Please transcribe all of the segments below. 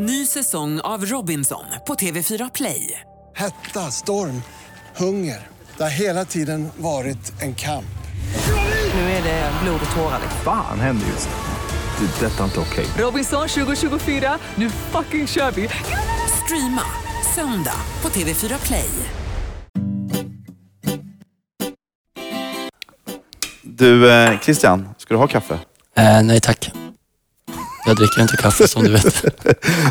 Ny säsong av Robinson på TV4 Play. Hetta, storm, hunger. Det har hela tiden varit en kamp. Nu är det blod och tårar. Fan händer just nu. Det. är Detta är inte okej. Robinson 2024, nu fucking kör vi! Streama söndag på TV4 Play. Du, eh, Christian, ska du ha kaffe? Eh, nej tack. Jag dricker inte kaffe som du vet.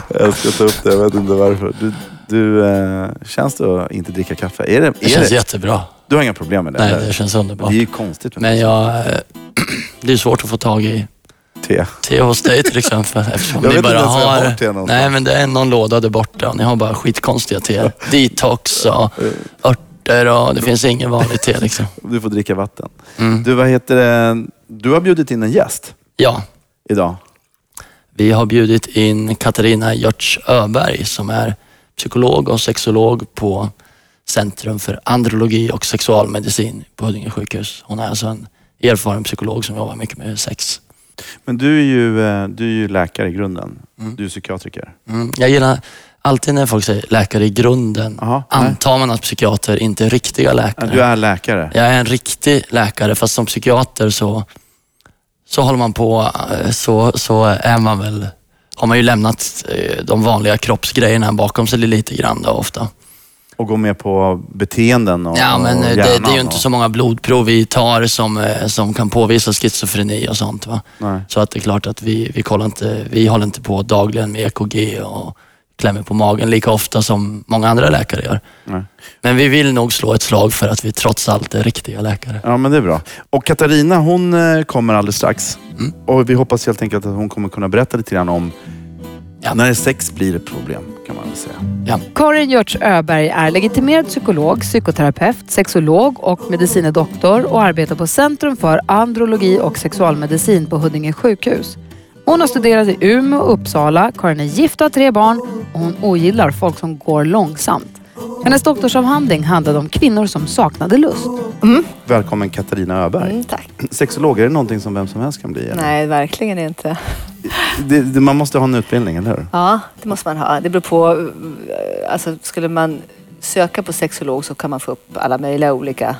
Jag ska ta upp det, jag vet inte varför. Du, du eh, känns det att inte dricka kaffe? Är det, Det känns det, jättebra. du har inga problem med det? Nej, eller? det känns underbart. det är ju konstigt med Men jag... eh, Det är svårt att få tag i te. te hos dig till exempel eftersom Jag ni vet bara inte ens var har bort te någonstans. Nej men det är någon låda där borta ni har bara skitkonstiga te. Detox och örter och det finns ingen vanlig te liksom. Du får dricka vatten. Mm. Du, vad heter det? Du har bjudit in en gäst Ja, idag. Vi har bjudit in Katarina Görtz Öberg som är psykolog och sexolog på Centrum för andrologi och sexualmedicin på Huddinge sjukhus. Hon är alltså en erfaren psykolog som jobbar mycket med sex. Men du är ju, eh, du är ju läkare i grunden. Du är psykiatriker. Mm. Jag gillar alltid när folk säger läkare i grunden. Aha, antar man att psykiater inte är riktiga läkare. Du är läkare. Jag är en riktig läkare fast som psykiater så, så håller man på, eh, så, så är man väl, har man ju lämnat eh, de vanliga kroppsgrejerna bakom sig lite grann då ofta. Och går med på beteenden och Ja men och eh, det, det är ju inte och, så många blodprov vi tar som, som kan påvisa schizofreni och sånt. Va? Nej. Så att det är klart att vi, vi, kollar inte, vi håller inte på dagligen med EKG och klämmer på magen lika ofta som många andra läkare gör. Nej. Men vi vill nog slå ett slag för att vi trots allt är riktiga läkare. Ja, men det är bra. Och Katarina, hon eh, kommer alldeles strax. Mm. Och vi hoppas helt enkelt att hon kommer kunna berätta lite grann om Ja. när sex blir ett problem, kan man väl säga. Ja. Karin Görtz Öberg är legitimerad psykolog, psykoterapeut, sexolog och medicine doktor och arbetar på Centrum för andrologi och sexualmedicin på Huddinge sjukhus. Hon har studerat i Umeå och Uppsala. Karin är gift och har tre barn och hon ogillar folk som går långsamt. Hennes doktorsavhandling handlade om kvinnor som saknade lust. Välkommen Katarina Öberg. Mm, tack. Sexolog, är det någonting som vem som helst kan bli? Eller? Nej, verkligen inte. Det, det, man måste ha en utbildning, eller hur? Ja, det måste man ha. Det beror på. eh, Alltså, skulle man söka på sexolog så kan man få upp alla möjliga olika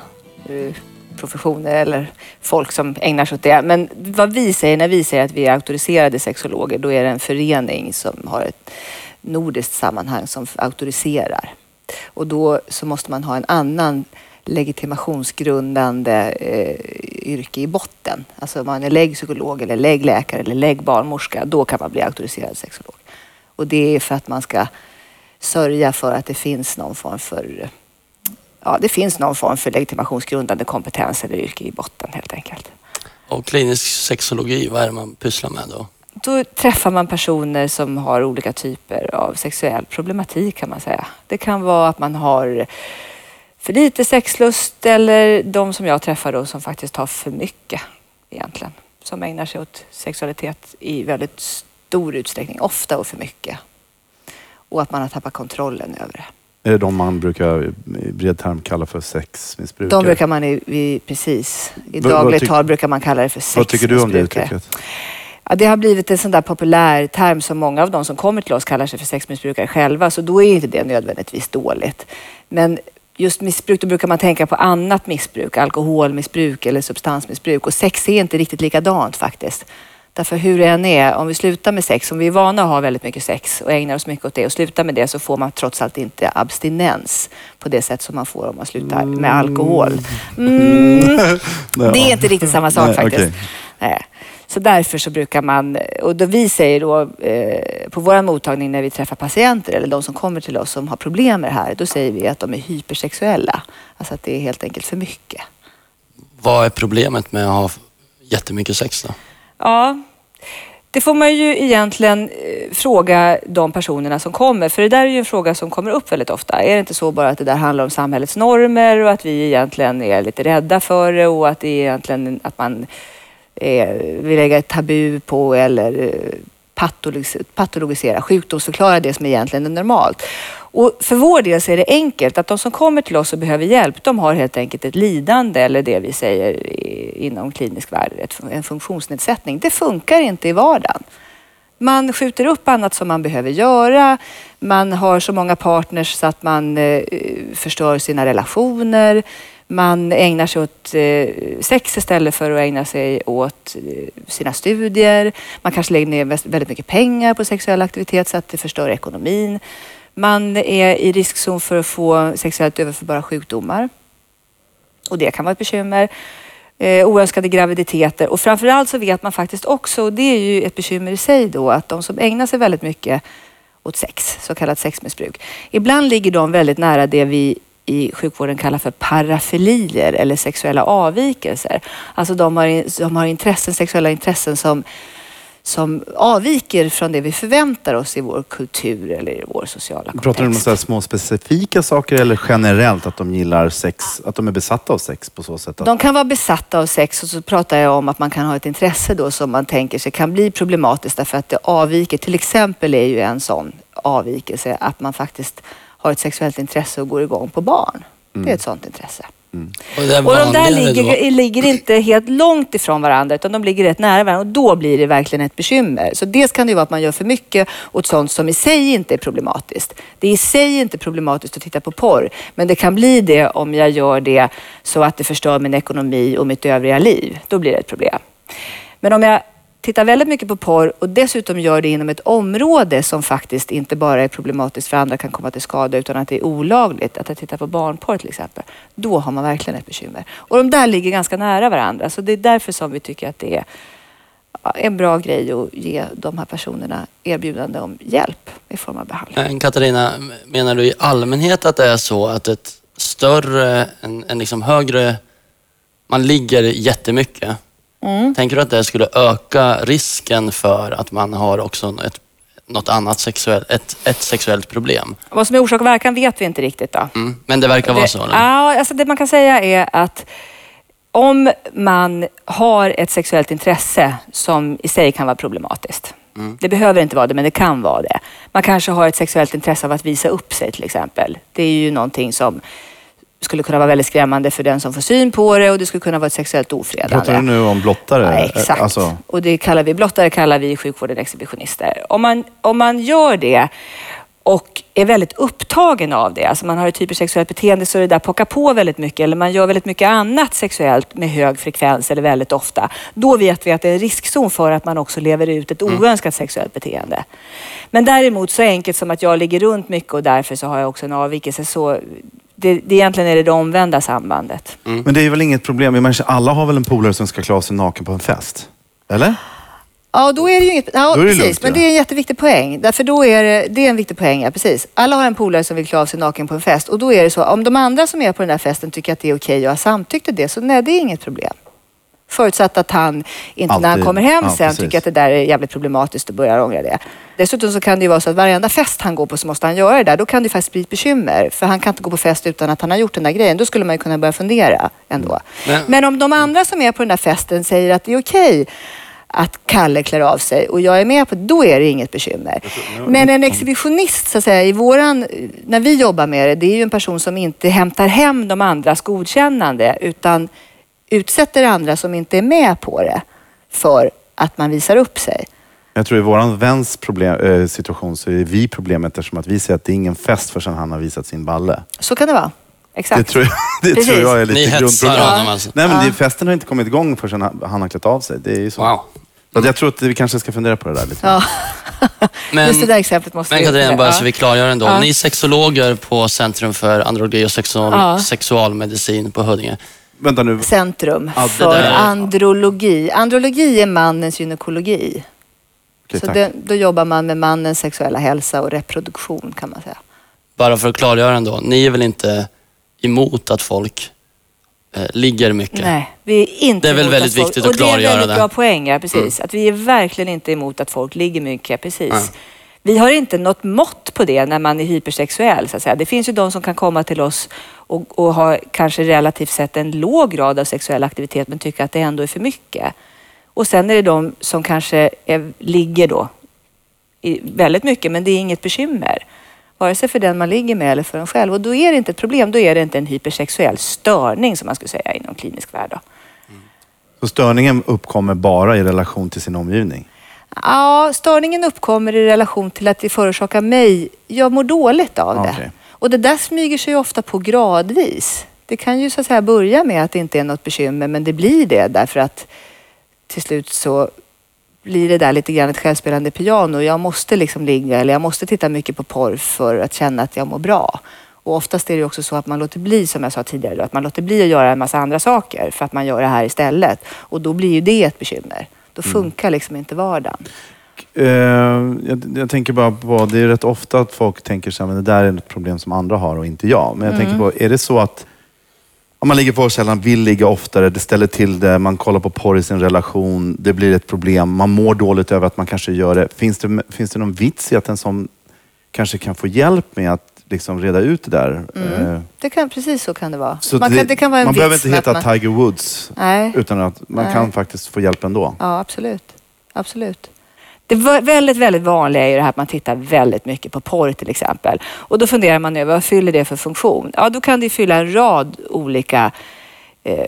eh, professioner eller folk som ägnar sig åt det. Men vad vi säger när vi säger att vi är auktoriserade sexologer, då är det en förening som har ett nordiskt sammanhang som auktoriserar. Och då så måste man ha en annan legitimationsgrundande eh, yrke i botten. Alltså om man är läggpsykolog eller läggläkare eller läggbarnmorska, då kan man bli auktoriserad sexolog. Och det är för att man ska sörja för att det finns någon form för Ja, det finns någon form för legitimationsgrundande kompetens eller yrke i botten helt enkelt. Och klinisk sexologi, vad är det man pysslar med då? Då träffar man personer som har olika typer av sexuell problematik kan man säga. Det kan vara att man har för lite sexlust eller de som jag träffar då som faktiskt har för mycket egentligen. Som ägnar sig åt sexualitet i väldigt stor utsträckning, ofta och för mycket. Och att man har tappat kontrollen över det. Är det de man brukar i bred term kalla för sexmissbrukare? De brukar man i, i precis, i Vad- dagligt tal brukar man kalla det för Vad tycker du om det sexmissbrukare. uttrycket? Ja, det har blivit en sån där populär term som många av de som kommer till oss kallar sig för sexmissbrukare själva, så då är inte det nödvändigtvis dåligt. Men just missbruk, då brukar man tänka på annat missbruk, alkoholmissbruk eller substansmissbruk och sex är inte riktigt likadant faktiskt. Därför hur det än är, om vi slutar med sex, om vi är vana att ha väldigt mycket sex och ägnar oss mycket åt det och slutar med det så får man trots allt inte abstinens på det sätt som man får om man slutar med alkohol. Mm. Det är inte riktigt samma sak Nej, faktiskt. Nej. Så därför så brukar man, och då vi säger då eh, på vår mottagning när vi träffar patienter eller de som kommer till oss som har problem med det här, då säger vi att de är hypersexuella. Alltså att det är helt enkelt för mycket. Vad är problemet med att ha jättemycket sex då? Ja, det får man ju egentligen eh, fråga de personerna som kommer. För det där är ju en fråga som kommer upp väldigt ofta. Är det inte så bara att det där handlar om samhällets normer och att vi egentligen är lite rädda för det och att det är egentligen att man eh, vill lägga ett tabu på eller eh, patologis- patologisera, sjukdomsförklara det som egentligen är normalt. Och för vår del så är det enkelt att de som kommer till oss och behöver hjälp, de har helt enkelt ett lidande eller det vi säger inom klinisk värld, en funktionsnedsättning. Det funkar inte i vardagen. Man skjuter upp annat som man behöver göra. Man har så många partners så att man eh, förstör sina relationer. Man ägnar sig åt eh, sex istället för att ägna sig åt eh, sina studier. Man kanske lägger ner väldigt mycket pengar på sexuell aktivitet så att det förstör ekonomin. Man är i riskzon för att få sexuellt överförbara sjukdomar. Och det kan vara ett bekymmer. Eh, oönskade graviditeter och framförallt så vet man faktiskt också, och det är ju ett bekymmer i sig då, att de som ägnar sig väldigt mycket åt sex, så kallat sexmissbruk, ibland ligger de väldigt nära det vi i sjukvården kallar för parafilier eller sexuella avvikelser. Alltså de har, de har intressen, sexuella intressen som, som avviker från det vi förväntar oss i vår kultur eller i vår sociala kontext. Pratar du om så små specifika saker eller generellt att de gillar sex, att de är besatta av sex på så sätt? Att... De kan vara besatta av sex och så pratar jag om att man kan ha ett intresse då som man tänker sig kan bli problematiskt därför att det avviker. Till exempel är ju en sån avvikelse att man faktiskt har ett sexuellt intresse och går igång på barn. Det är ett sånt intresse. Och, det är Och de där ligger, ligger inte helt långt ifrån varandra utan de ligger rätt nära varandra och då blir det verkligen ett bekymmer. Så dels kan det ju vara att man gör för mycket åt sånt som i sig inte är problematiskt. Det är i sig inte problematiskt att titta på porr men det kan bli det om jag gör det så att det förstör min ekonomi och mitt övriga liv. Då blir det ett problem. Men om jag tittar väldigt mycket på porr och dessutom gör det inom ett område som faktiskt inte bara är problematiskt för andra kan komma till skada utan att det är olagligt, att jag tittar på barnporr till exempel, då har man verkligen ett bekymmer. Och de där ligger ganska nära varandra så det är därför som vi tycker att det är en bra grej att ge de här personerna erbjudande om hjälp i form av behandling. Men Katarina, menar du i allmänhet att det är så att ett större, en, en liksom högre, man ligger jättemycket. Mm. Tänker du att det skulle öka risken för att man har också ett, något annat sexuellt, ett, ett sexuellt problem? Vad som är orsak och verkan vet vi inte riktigt då. Mm. Men det verkar vara så? eller? Ja, alltså det man kan säga är att om man har ett sexuellt intresse som i sig kan vara problematiskt. Det behöver inte vara det, men det kan vara det. Man kanske har ett sexuellt intresse av att visa upp sig till exempel. Det är ju någonting som skulle kunna vara väldigt skrämmande för den som får syn på det och det skulle kunna vara ett sexuellt ofredande. Pratar du nu om blottare? Ja, exakt. Alltså, Och det kallar vi blottare kallar vi i sjukvården exhibitionister. Om man, om man gör det och är väldigt upptagen av det, alltså man har ett hypersexuellt beteende så det där pockar på väldigt mycket eller man gör väldigt mycket annat sexuellt med hög frekvens eller väldigt ofta. Då vet vi att det är en riskzon för att man också lever ut ett oönskat sexuellt beteende. Men däremot så enkelt som att jag ligger runt mycket och därför så har jag också en avvikelse så det, det egentligen är det det omvända sambandet. Men det är väl inget problem? Jag menar, alla har väl en polare som ska klä av sig naken på en fest? Eller? Ja, då är det ju inget... Ja, Då är det precis. lugnt, men ja. det är en jätteviktig poäng. Därför då är det, det är en viktig poäng, ja precis. Alla har en polare som vill klä av sig naken på en fest och då är det så, om de andra som är på den här festen tycker att det är okej och har samtyckt till det, så nej, det är inget problem. Förutsatt att han inte när han Alltid. kommer hem Ja, sen precis. tycker att det där är jävligt problematiskt och börjar ångra det. Dessutom så kan det ju vara så att varenda fest han går på så måste han göra det där. Då kan det faktiskt bli ett bekymmer. För han kan inte gå på fest utan att han har gjort den där grejen. Då skulle man ju kunna börja fundera ändå. Men- Men om de andra som är på den där festen säger att det är okej att Kalle klär av sig och jag är med på det, då är det inget bekymmer. Men en exhibitionist, så att säga, i våran, när vi jobbar med det, det är ju en person som inte hämtar hem de andras godkännande utan utsätter andra som inte är med på det för att man visar upp sig. Jag tror i våran väns problem, eh, situation så är vi problemet eftersom att vi säger att det är ingen fest förrän han har visat sin balle. Så kan det vara. Exakt. Det tror jag, det Precis. tror jag är lite Ni hetsar grundproblemet. honom alltså? Nej men Ja. det, festen har inte kommit igång förrän han, han har klätt av sig. Det är ju så. Wow. Så jag tror att vi kanske ska fundera på det där lite. Ja. Men, Just det där exemplet måste men vi Katarina, bara ja. så vi klargör ändå. Ja. Ni är sexologer på Centrum för andrologi och sexual, Ja. sexualmedicin på Huddinge. Vänta nu. Centrum Ja, det för där- andrologi. Andrologi är mannens gynekologi. Okej, Så tack. det, då jobbar man med mannens sexuella hälsa och reproduktion kan man säga. Bara för att klargöra ändå. Ni är väl inte emot att folk eh, ligger mycket? Nej, vi är inte Det är väl emot väldigt att folk, viktigt att och det är klargöra en väldigt det. bra poäng, ja, precis. Att vi är verkligen inte emot att folk ligger mycket, precis. Vi har inte något mått på det när man är hypersexuell. Så att säga. Det finns ju de som kan komma till oss och, och ha kanske relativt sett en låg grad av sexuell aktivitet men tycker att det ändå är för mycket. Och sen är det de som kanske är, ligger då i väldigt mycket men det är inget bekymmer. Vare sig för den man ligger med eller för en själv. Och då är det inte ett problem. Då är det inte en hypersexuell störning som man skulle säga inom klinisk värld. Då. Mm. Så störningen uppkommer bara i relation till sin omgivning? Ja, störningen uppkommer i relation till att det förorsakar mig, jag mår dåligt av det. Och det där smyger sig ofta på gradvis. Det kan ju så att säga börja med att det inte är något bekymmer, men det blir det därför att till slut så blir det där lite grann ett självspelande piano. Jag måste liksom ligga eller jag måste titta mycket på porr för att känna att jag mår bra. Och oftast är det också så att man låter bli, som jag sa tidigare, då, att man låter bli att göra en massa andra saker för att man gör det här istället. Och då blir ju det ett bekymmer. Då funkar liksom inte vardagen. Eh, jag, jag tänker bara på, det är rätt ofta att folk tänker så här, men det där är ett problem som andra har och inte jag. Men jag Mm. tänker på, är det så att om man ligger för sällan, vill ligga oftare, det ställer till det, man kollar på porr i sin relation, det blir ett problem, man mår dåligt över att man kanske gör det. Finns det, finns det någon vits i att en sån kanske kan få hjälp med att liksom reda ut det där? Eh, Det kan, precis så kan det vara. så man, kan, det kan vara en man behöver inte heta man, Tiger Woods, Nej. utan att man Nej. kan faktiskt få hjälp ändå. Ja, absolut. absolut. Det väldigt, väldigt vanliga är ju det här att man tittar väldigt mycket på porr till exempel. Och då funderar man över vad fyller det för funktion? Ja, då kan det fylla en rad olika eh,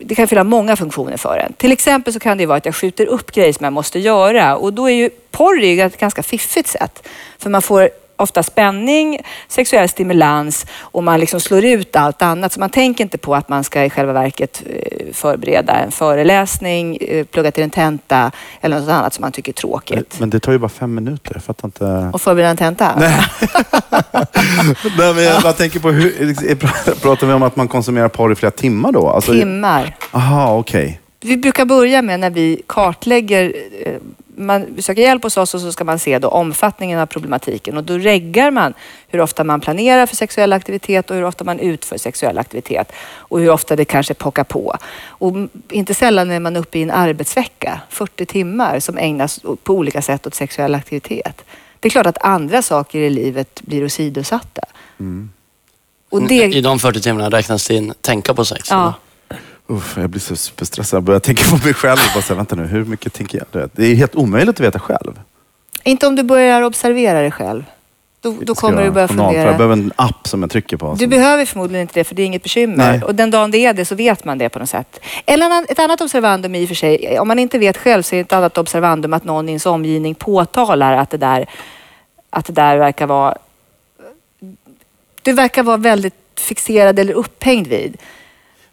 det kan fylla många funktioner för en. Till exempel så kan det vara att jag skjuter upp grejer som jag måste göra och då är ju porr är ju ett ganska fiffigt sätt. För man får ofta spänning, sexuell stimulans och man liksom slår ut allt annat. Så man tänker inte på att man ska i själva verket eh, förbereda en föreläsning, eh, plugga till en tenta eller något annat som man tycker är tråkigt. Men det tar ju bara fem minuter, jag fattar inte. Och förbereda en tenta? Nej. Nej, men jag bara tänker på, hur, pratar vi om att man konsumerar porr i flera timmar då? Alltså, Timmar. Aha, okej. Vi brukar börja med när vi kartlägger, eh, man söker hjälp hos oss och så ska man se då omfattningen av problematiken och då reggar man hur ofta man planerar för sexuell aktivitet och hur ofta man utför sexuell aktivitet och hur ofta det kanske pockar på. Och inte sällan är man uppe i en arbetsvecka, 40 timmar, som ägnas på olika sätt åt sexuell aktivitet. Det är klart att andra saker i livet blir åsidosatta. Och det, I de 40 timmarna räknas det in tänka på sex? ja, eller? Uff, jag blir så superstressad. Jag börjar tänka på mig själv och bara säga, vänta nu, hur mycket tänker jag? Det är helt omöjligt att veta själv. inte om du börjar observera dig själv. Då, då kommer du börja fundera. Jag behöver en app som jag trycker på. Du behöver förmodligen inte det för det är inget bekymmer. Nej. Och den dagen det är det så vet man det på något sätt. Eller ett annat observandum i och för sig, om man inte vet själv så är ett annat observandum att någon i ens omgivning påtalar att det där, att det där verkar vara... Du verkar vara väldigt fixerad eller upphängd vid.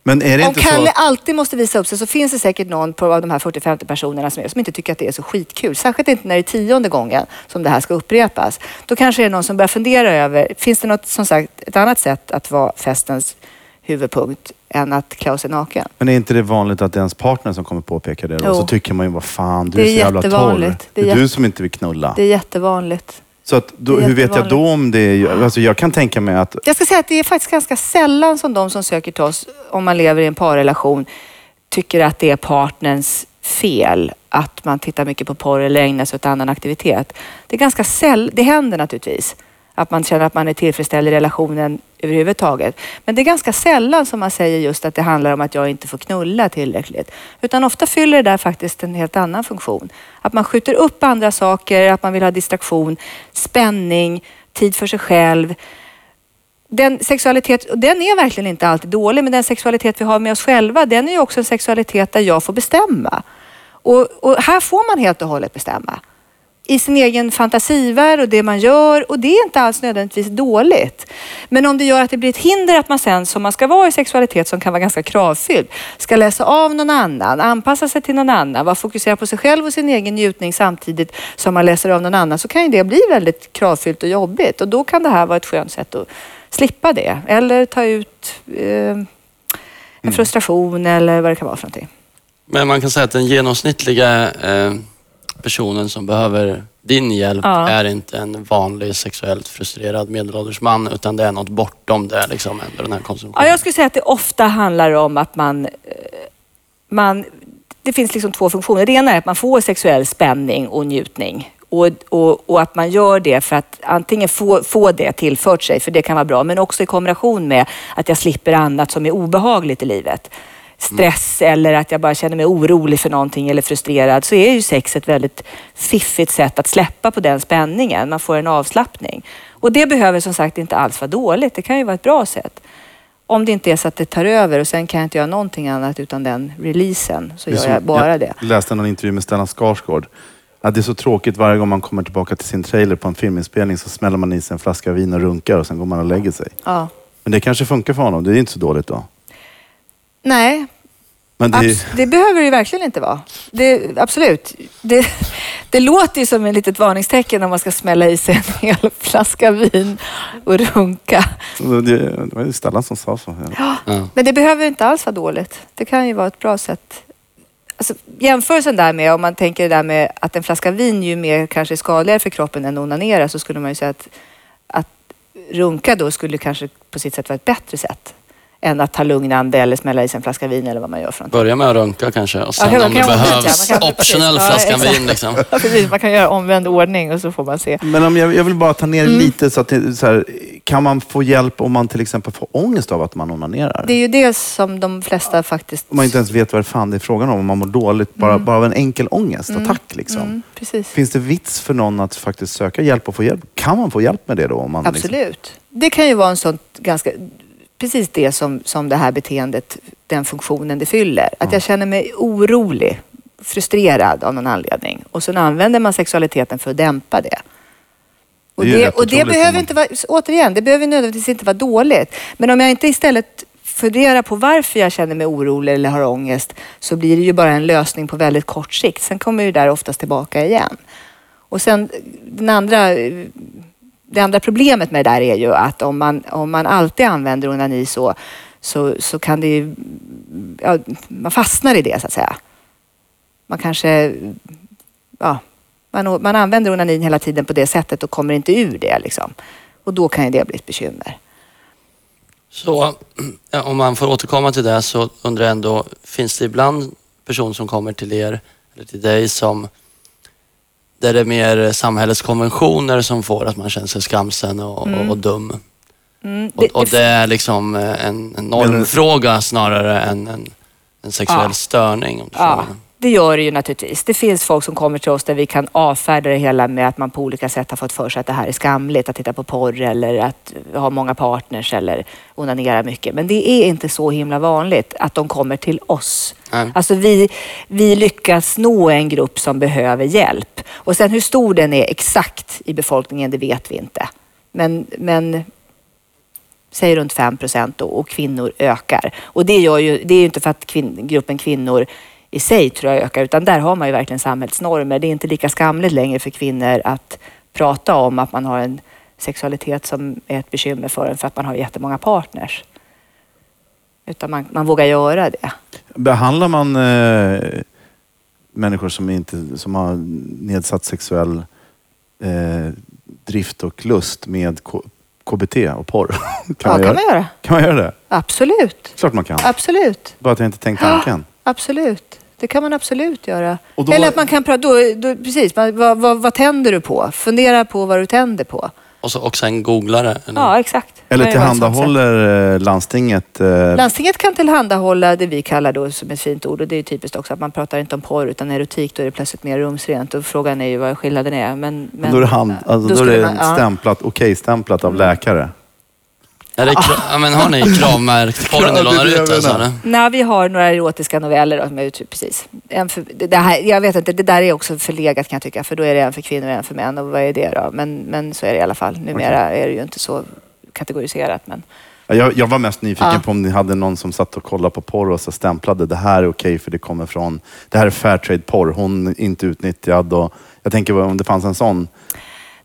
Men är det Om inte så Kalle att, alltid måste visa upp sig så finns det säkert någon på av de här 40-50 personerna som, är, som inte tycker att det är så skitkul. Särskilt inte när det är tionde gången som det här ska upprepas. Då kanske det är någon som börjar fundera över, finns det något, som sagt, ett annat sätt att vara festens huvudpunkt än att av sig naken? men är inte det vanligt att det är ens partner som kommer påpeka det? då? Och så tycker man ju, vad fan, du Det är, är så jävla torr. Det Det är, är du som inte vill knulla. Det är jättevanligt. Så att då, hur vet jag då om det är... Alltså jag kan tänka mig att... Jag ska säga att det är faktiskt ganska sällan som de som söker till oss, om man lever i en parrelation, tycker att det är partners fel att man tittar mycket på porr eller ägnar sig åt annan aktivitet. Det är ganska säll, det händer naturligtvis att man känner att man är tillfredsställd i relationen överhuvudtaget. Men det är ganska sällan som man säger just att det handlar om att jag inte får knulla tillräckligt. Utan ofta fyller det där faktiskt en helt annan funktion. Att man skjuter upp andra saker, att man vill ha distraktion, spänning, tid för sig själv. Den sexualitet, och den är verkligen inte alltid dålig, men den sexualitet vi har med oss själva, den är ju också en sexualitet där jag får bestämma. Och, och här får man helt och hållet bestämma. I sin egen fantasivärld och det man gör och det är inte alls nödvändigtvis dåligt. Men om det gör att det blir ett hinder att man sen, som man ska vara i sexualitet som kan vara ganska kravfylld, ska läsa av någon annan, anpassa sig till någon annan, vara fokuserad på sig själv och sin egen njutning samtidigt som man läser av någon annan, så kan ju det bli väldigt kravfyllt och jobbigt. Och då kan det här vara ett skönt sätt att slippa det. Eller ta ut eh, en frustration eller vad det kan vara för någonting. Men man kan säga att den genomsnittliga eh, personen som behöver din hjälp Ja. är inte en vanlig sexuellt frustrerad medelålders man utan det är något bortom det, liksom, den här Ja, konsumtionen. jag skulle säga att det ofta handlar om att man, eh, man... Det finns liksom två funktioner. Det ena är att man får sexuell spänning och njutning. Och, och, och att man gör det för att antingen få, få det tillfört sig, för det kan vara bra, men också i kombination med att jag slipper annat som är obehagligt i livet. Stress eller att jag bara känner mig orolig för någonting eller frustrerad, så är ju sex ett väldigt fiffigt sätt att släppa på den spänningen. Man får en avslappning. Och det behöver som sagt inte alls vara dåligt. Det kan ju vara ett bra sätt. Om det inte är så att det tar över och sen kan jag inte göra någonting annat utan den releasen. Så gör jag bara det. Jag läste någon intervju med Stellan Skarsgård. Ja, det är så tråkigt varje gång man kommer tillbaka till sin trailer på en filminspelning så smäller man i sig en flaska vin och runkar och sen går man och lägger sig. Ja. Men det kanske funkar för honom. Det är inte så dåligt då. Nej, Men det, abs- det behöver det ju verkligen inte vara. Det, absolut. Det, det låter ju som ett litet varningstecken om man ska smälla i sig en hel flaska vin och runka. det, det var ju Stellan som sa så. Ja. Ja. Men det behöver inte alls vara dåligt. Det kan ju vara ett bra sätt. Alltså, jämförelsen där med, om man tänker det där med att en flaska vin ju mer kanske är skadligare för kroppen än att onanera så skulle man ju säga att, att runka då skulle kanske på sitt sätt vara ett bättre sätt än att ta lugnande eller smälla i sig en flaska vin eller vad man gör för. Börja med att runka kanske och sen Ja, man om det ja, behövs. Ja, flaskan exakt. vin. Liksom. Ja, precis. Man kan göra omvänd ordning och så får man se. Men om jag, jag vill bara ta ner Mm. lite så att det, så här, kan man få hjälp om man till exempel får ångest av att man onanerar? Det är ju det som de flesta faktiskt... Om man inte ens vet vad det fan det är frågan om, om man mår dåligt bara, bara av en enkel ångestattack. Liksom. Mm, precis. Finns det vits för någon att faktiskt söka hjälp och få hjälp? Kan man få hjälp med det då? Om man Liksom, Absolut. Det kan ju vara en sån ganska... Precis det som, som det här beteendet, den funktionen det fyller. Att jag känner mig orolig, frustrerad av någon anledning. Och sen använder man sexualiteten för att dämpa det. Och Det det, och det behöver inte vara, återigen, det behöver nödvändigtvis inte vara dåligt. Men om jag inte istället funderar på varför jag känner mig orolig eller har ångest så blir det ju bara en lösning på väldigt kort sikt. Sen kommer ju där oftast tillbaka igen. Och sen den andra, det andra problemet med det där är ju att om man, om man alltid använder onani så, så, så kan det ju, ja, man fastnar i det så att säga. Man kanske, ja, man, man använder onanin hela tiden på det sättet och kommer inte ur det liksom. Och då kan ju det bli ett bekymmer. Så ja, om man får återkomma till det så undrar jag ändå, finns det ibland personer som kommer till er eller till dig som det är mer samhällets konventioner som får att man känner sig skamsen och, och, och dum? Mm, Och, och det är liksom eh, en, en normfråga snarare än en, en sexuell Ja. störning. Om du Ja. Det gör det ju naturligtvis. Det finns folk som kommer till oss där vi kan avfärda det hela med att man på olika sätt har fått för sig att det här är skamligt, att titta på porr eller att ha många partners eller onanera mycket. Men det är inte så himla vanligt att de kommer till oss. Nej. Alltså vi, vi lyckas nå en grupp som behöver hjälp. Och sen hur stor den är exakt i befolkningen, det vet vi inte. Men, men säg runt 5 procent och, kvinnor ökar. Och det, gör ju, det är ju inte för att kvin, gruppen kvinnor i sig tror jag ökar, utan där har man ju verkligen samhällsnormer. Det är inte lika skamligt längre för kvinnor att prata om att man har en sexualitet som är ett bekymmer för en för att man har jättemånga partners. Utan man, man vågar göra det. Behandlar man eh, människor som, inte, som har nedsatt sexuell eh, drift och lust med K- KBT och porr? kan, ja, man kan göra? man göra. kan man göra det? Absolut. Klart man kan. Absolut. Bara att jag inte tänkt tanken. Absolut. Det kan man absolut göra. Och då- Eller att man kan prata, då, då, precis, man, vad, vad, vad tänder du på? Fundera på vad du tänder på. Och, så, och sen googlare. Eller? Ja, exakt. Eller Det ju tillhandahåller eh, landstinget... Eh, Landstinget kan tillhandahålla det vi kallar då som ett fint ord och det är typiskt också att man pratar inte om porr utan erotik. Då är det plötsligt mer rumsrent och frågan är ju vad skillnaden är. Men, men, då är det, hand, alltså, då är skulle det man- ja. stämplat, okej-stämplat av läkare. Är det, kra- ja, men har ni kravmärkt porr ni lånar jag ut? Alltså? Nej, vi har några erotiska noveller då, som är ute, precis. En för, det här, jag vet inte, det där är också förlegat kan jag tycka, för då är det en för kvinnor och en för män. Och vad är det då? Men, men så är det i alla fall. Numera är det ju inte så kategoriserat. Men, Ja, Jag, jag var mest nyfiken Ja. på om ni hade någon som satt och kollade på porr och så stämplade det här är okej för det kommer från, det här är Fairtrade-porr, hon är inte utnyttjad. Och, jag tänker om det fanns en sån.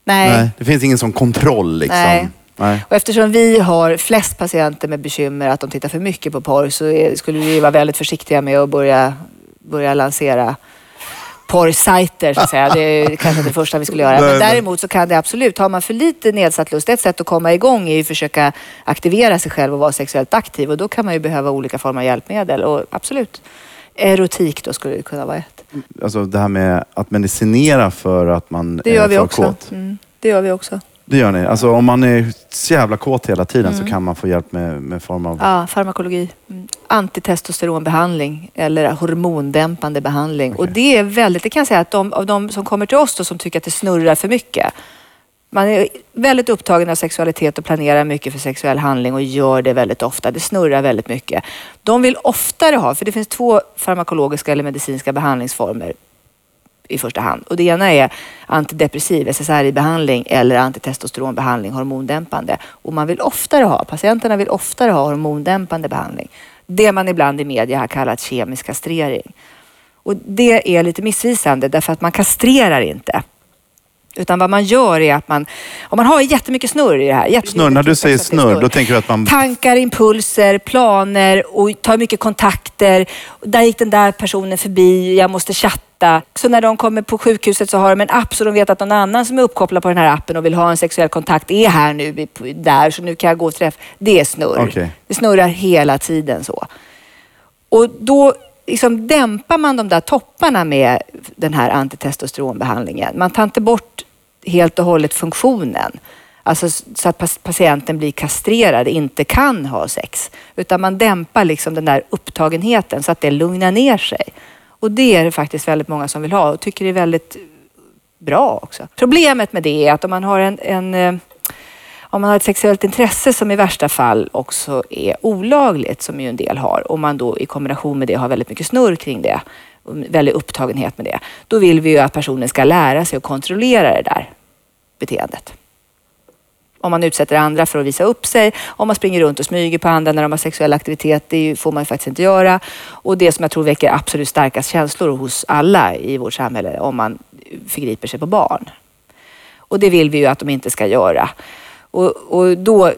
nej. det finns ingen sån kontroll liksom. Nej. Nej. Och eftersom vi har flest patienter med bekymmer att de tittar för mycket på porr så är, skulle vi vara väldigt försiktiga med att börja, börja lansera porrsajter så att säga. Det är kanske inte det första vi skulle göra. Men däremot så kan det absolut, har man för lite nedsatt lust, ett sätt att komma igång är ju att försöka aktivera sig själv och vara sexuellt aktiv och då kan man ju behöva olika former av hjälpmedel och absolut. Erotik då skulle det kunna vara ett. Alltså det här med att medicinera för att man Det gör är vi också. kåt. Mm, det gör vi också. Det gör ni. Alltså om man är så jävla kåt hela tiden så kan man få hjälp med, med form av... Ja, farmakologi. Mm. Antitestosteronbehandling eller hormondämpande behandling. Och det är väldigt, det kan jag säga att de, av de som kommer till oss då, som tycker att det snurrar för mycket. Man är väldigt upptagen av sexualitet och planerar mycket för sexuell handling och gör det väldigt ofta. Det snurrar väldigt mycket. De vill oftare ha, för det finns två farmakologiska eller medicinska behandlingsformer i första hand. Och det ena är antidepressiv, SSRI-behandling eller antitestosteronbehandling, hormondämpande. Och man vill oftare ha, patienterna vill oftare ha hormondämpande behandling. Det man ibland i media har kallat kemisk kastrering. Och det är lite missvisande därför att man kastrerar inte. Utan vad man gör är att man, om man har jättemycket snurr i det här. Snurr, när du säger sexualitet snurr, då tänker du att man... Tankar, impulser, planer och tar mycket kontakter. Där gick den där personen förbi, jag måste chatta. Så när de kommer på sjukhuset så har de en app så de vet att någon annan som är uppkopplad på den här appen och vill ha en sexuell kontakt är här nu, där, så nu kan jag gå och träffa. Det är snurr. Okej. Det snurrar hela tiden så. Och då liksom dämpar man de där topparna med den här antitestosteronbehandlingen. Man tar inte bort helt och hållet funktionen. Alltså så att patienten blir kastrerad, inte kan ha sex. Utan man dämpar liksom den där upptagenheten så att det lugnar ner sig. Och det är det faktiskt väldigt många som vill ha och tycker det är väldigt bra också. Problemet med det är att om man har en, en eh, om man har ett sexuellt intresse som i värsta fall också är olagligt, som ju en del har, och man då i kombination med det har väldigt mycket snurr kring det, och väldigt upptagenhet med det, då vill vi ju att personen ska lära sig att kontrollera det där beteendet. Om man utsätter andra för att visa upp sig, om man springer runt och smyger på andra när de har sexuell aktivitet, det får man ju faktiskt inte göra. Och det som jag tror väcker absolut starkast känslor hos alla i vårt samhälle, om man förgriper sig på barn. Och det vill vi ju att de inte ska göra. Och, och då,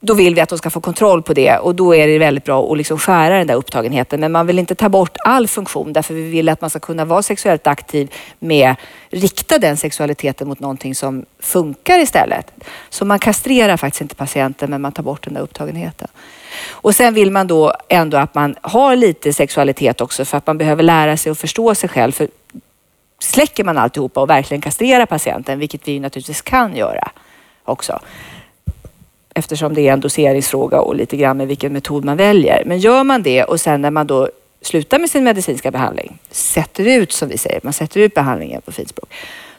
då vill vi att de ska få kontroll på det och då är det väldigt bra att liksom skära den där upptagenheten. Men man vill inte ta bort all funktion därför vi vill att man ska kunna vara sexuellt aktiv med rikta den sexualiteten mot någonting som funkar istället. Så man kastrerar faktiskt inte patienten men man tar bort den där upptagenheten. Och sen vill man då ändå att man har lite sexualitet också för att man behöver lära sig att förstå sig själv. För släcker man alltihopa och verkligen kastrerar patienten, vilket vi naturligtvis kan göra också, eftersom det är en doseringsfråga och lite grann med vilken metod man väljer. Men gör man det och sen när man då slutar med sin medicinska behandling, sätter ut som vi säger, man sätter ut behandlingen på fint språk,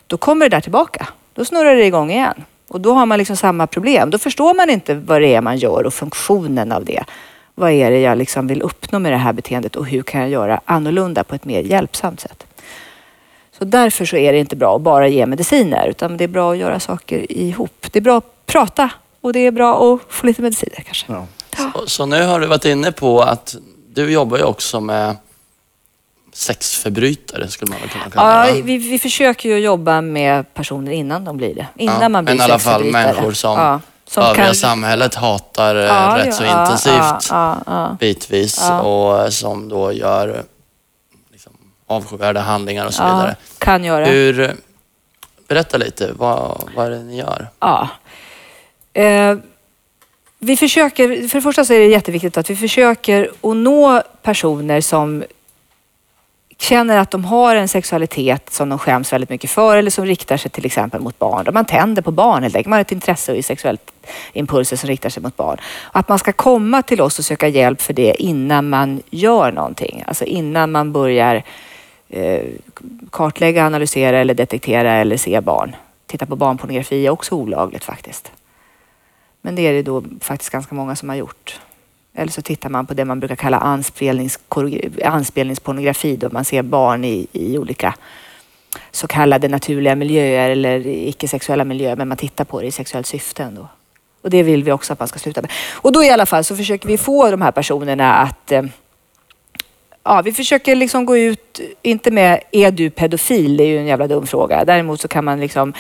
då kommer det där tillbaka. Då snurrar det igång igen. Och då har man liksom samma problem. Då förstår man inte vad det är man gör och funktionen av det. Vad är det jag liksom vill uppnå med det här beteendet och hur kan jag göra annorlunda på ett mer hjälpsamt sätt? Så därför så är det inte bra att bara ge mediciner utan det är bra att göra saker ihop. Det är bra att prata och det är bra att få lite mediciner kanske. Ja. Så, så nu har du varit inne på att du jobbar ju också med sexförbrytare skulle man väl kunna kalla Ja, det. va? vi, vi försöker ju jobba med personer innan de blir det. Innan Ja, man blir men i alla fall sexförbrytare. människor som ja, som Övriga kan- samhället hatar eh, Ja, rätt ja, så ja, intensivt Ja, ja, bitvis Ja. och som då gör liksom, avskyvärda handlingar och så ja, vidare. kan göra. Hur, berätta lite, vad, vad är det ni gör? Ja. Eh, vi försöker, för det första så är det jätteviktigt att vi försöker att nå personer som känner att de har en sexualitet som de skäms väldigt mycket för eller som riktar sig till exempel mot barn. Man tänder på barn helt enkelt. Man har ett intresse i sexuella impulser som riktar sig mot barn. Att man ska komma till oss och söka hjälp för det innan man gör någonting. Alltså innan man börjar eh, kartlägga, analysera eller detektera eller se barn. Titta på barnpornografi är också olagligt faktiskt. Men det är det då faktiskt ganska många som har gjort. Eller så tittar man på det man brukar kalla anspelnings, anspelningspornografi då man ser barn i, i olika så kallade naturliga miljöer eller icke-sexuella miljöer men man tittar på det i sexuellt syfte ändå. Och det vill vi också att man ska sluta med. Och då i alla fall så försöker vi få de här personerna att eh, Ja, vi försöker liksom gå ut, inte med är du pedofil? Det är ju en jävla dum fråga. Däremot så kan man liksom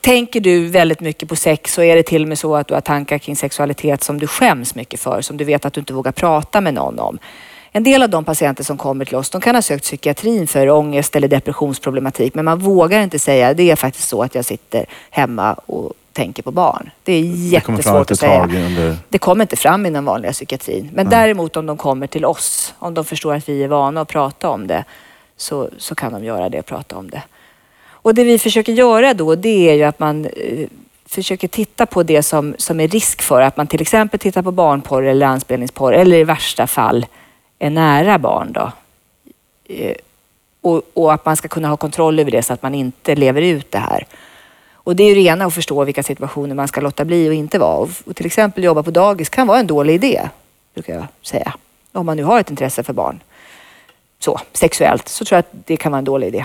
Tänker du väldigt mycket på sex så är det till och med så att du har tankar kring sexualitet som du skäms mycket för, som du vet att du inte vågar prata med någon om. En del av de patienter som kommer till oss, de kan ha sökt psykiatrin för ångest eller depressionsproblematik, men man vågar inte säga det är faktiskt så att jag sitter hemma och tänker på barn. Det är Det jättesvårt efter att säga. under... Det kommer inte fram i den vanliga psykiatrin. Men däremot om de kommer till oss, om de förstår att vi är vana att prata om det, så, så kan de göra det och prata om det. Och det vi försöker göra då, det är ju att man eh, försöker titta på det som, som är risk för. Att man till exempel tittar på barnporr eller anspelningsporr eller i värsta fall är nära barn då. Eh, och, och att man ska kunna ha kontroll över det så att man inte lever ut det här. Och det är ju det ena att förstå vilka situationer man ska låta bli och inte vara. Och, och till exempel jobba på dagis kan vara en dålig idé, brukar jag säga. Om man nu har ett intresse för barn. så, sexuellt så tror jag att det kan vara en dålig idé.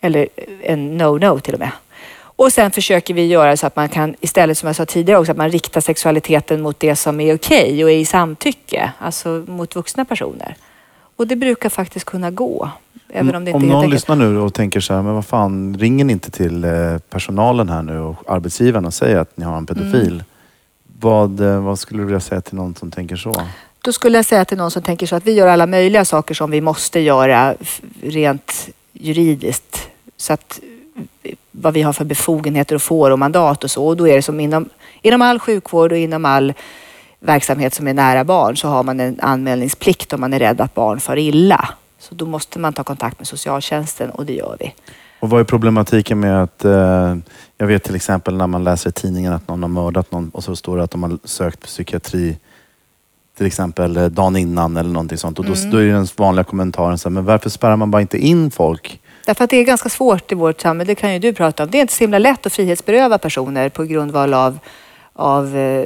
Eller en no-no till och med. Och sen försöker vi göra så att man kan istället som jag sa tidigare också att man riktar sexualiteten mot det som är okej okay och är i samtycke, alltså mot vuxna personer. Och det brukar faktiskt kunna gå. Även om det inte om är någon helt lyssnar nu och tänker så här, men vad fan, ringer ni inte till eh, personalen här nu och arbetsgivaren och säger att ni har en pedofil? Mm. Vad, eh, vad skulle du vilja säga till någon som tänker så? Då skulle jag säga till någon som tänker så att vi gör alla möjliga saker som vi måste göra rent juridiskt. Så att vad vi har för befogenheter och får och mandat och så. Och då är det som inom, inom all sjukvård och inom all verksamhet som är nära barn så har man en anmälningsplikt om man är rädd att barn far illa. Så då måste man ta kontakt med socialtjänsten och det gör vi. Och vad är problematiken med att, eh, jag vet till exempel när man läser i tidningen att någon har mördat någon och så står det att de har sökt psykiatri till exempel eh, dagen innan eller någonting sånt. Och då, Mm. då är den vanliga kommentaren så här, men varför spärrar man bara inte in folk? Därför att det är ganska svårt i vårt samhälle, det kan ju du prata om. Det är inte så himla lätt att frihetsberöva personer på grundval av, av eh,